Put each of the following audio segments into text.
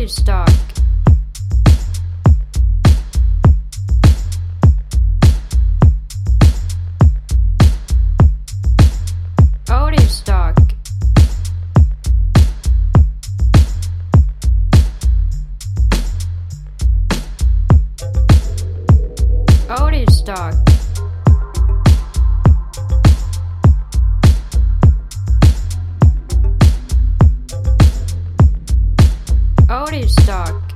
livestock livestock dog. stark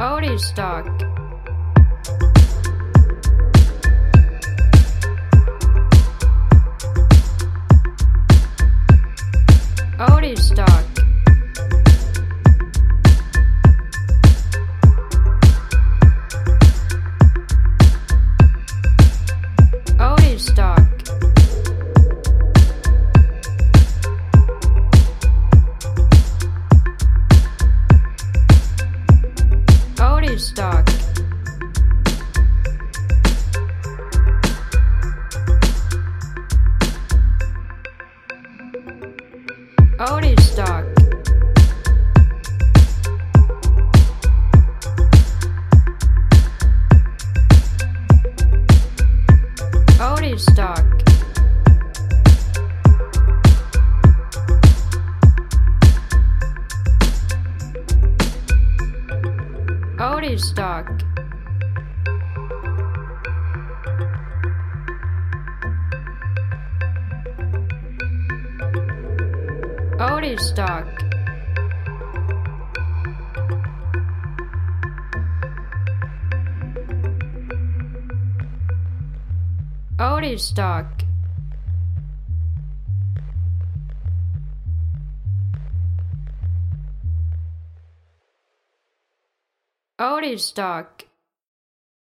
Otis stock. Otis stock. Superstar. Otis Dog. Otis Dog. Otis Dog. Otis Dog. Otis stock. Otis Dock